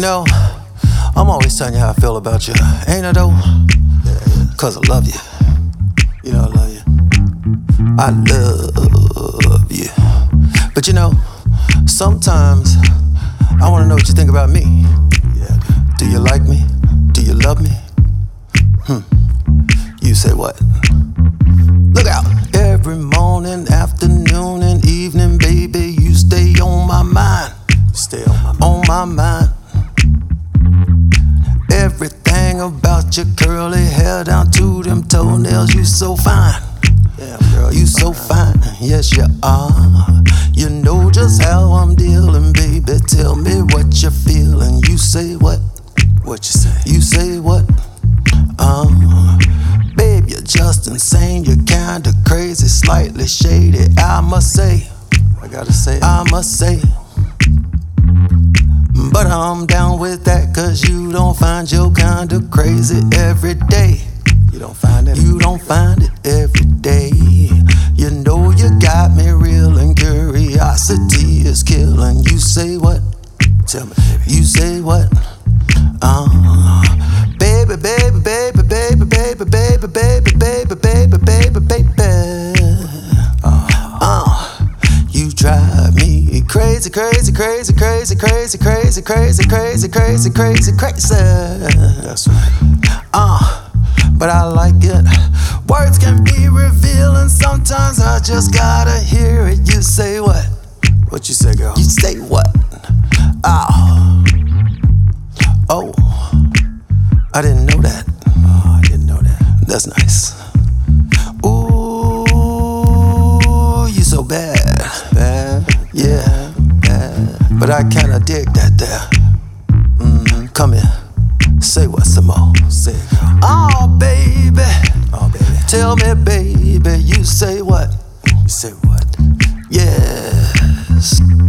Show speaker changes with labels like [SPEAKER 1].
[SPEAKER 1] You know, I'm always telling you how I feel about you. Ain't I though? Cause I love you. You know I love you. I love you. But you know, sometimes I wanna know what you think about me. Do you like me? Do you love me? Hmm. You say what? Look out! Every morning, afternoon, About your curly hair down to them toenails, you so fine. Yeah, girl, you so fine. Yes, you are. You know just how I'm dealing, baby. Tell me what you're feeling. You say what? What you say? You say what? Um, babe, you're just insane. You're kinda crazy, slightly shady. I must say, I gotta say, I must say. But I'm down with that, cause you don't find your kinda crazy every day. You don't find it? You don't find it every day. You know you got me real, and curiosity is killing. You say what? Tell me. You say what? Uh, baby, baby, baby, baby, baby, baby, baby, baby, drive me crazy, crazy, crazy, crazy, crazy, crazy, crazy, crazy, crazy, crazy, crazy. That's right. Uh, but I like it. Words can be revealing. Sometimes I just gotta hear it. You say what? What you say, girl? You say what? Oh. Oh. I didn't know that. Oh, I didn't know that. That's nice. But I kinda dig that there. Mm-hmm. Come here. Say what some more. Say it. Oh, baby. Oh, baby. Tell me, baby, you say what? You say what? Yeah.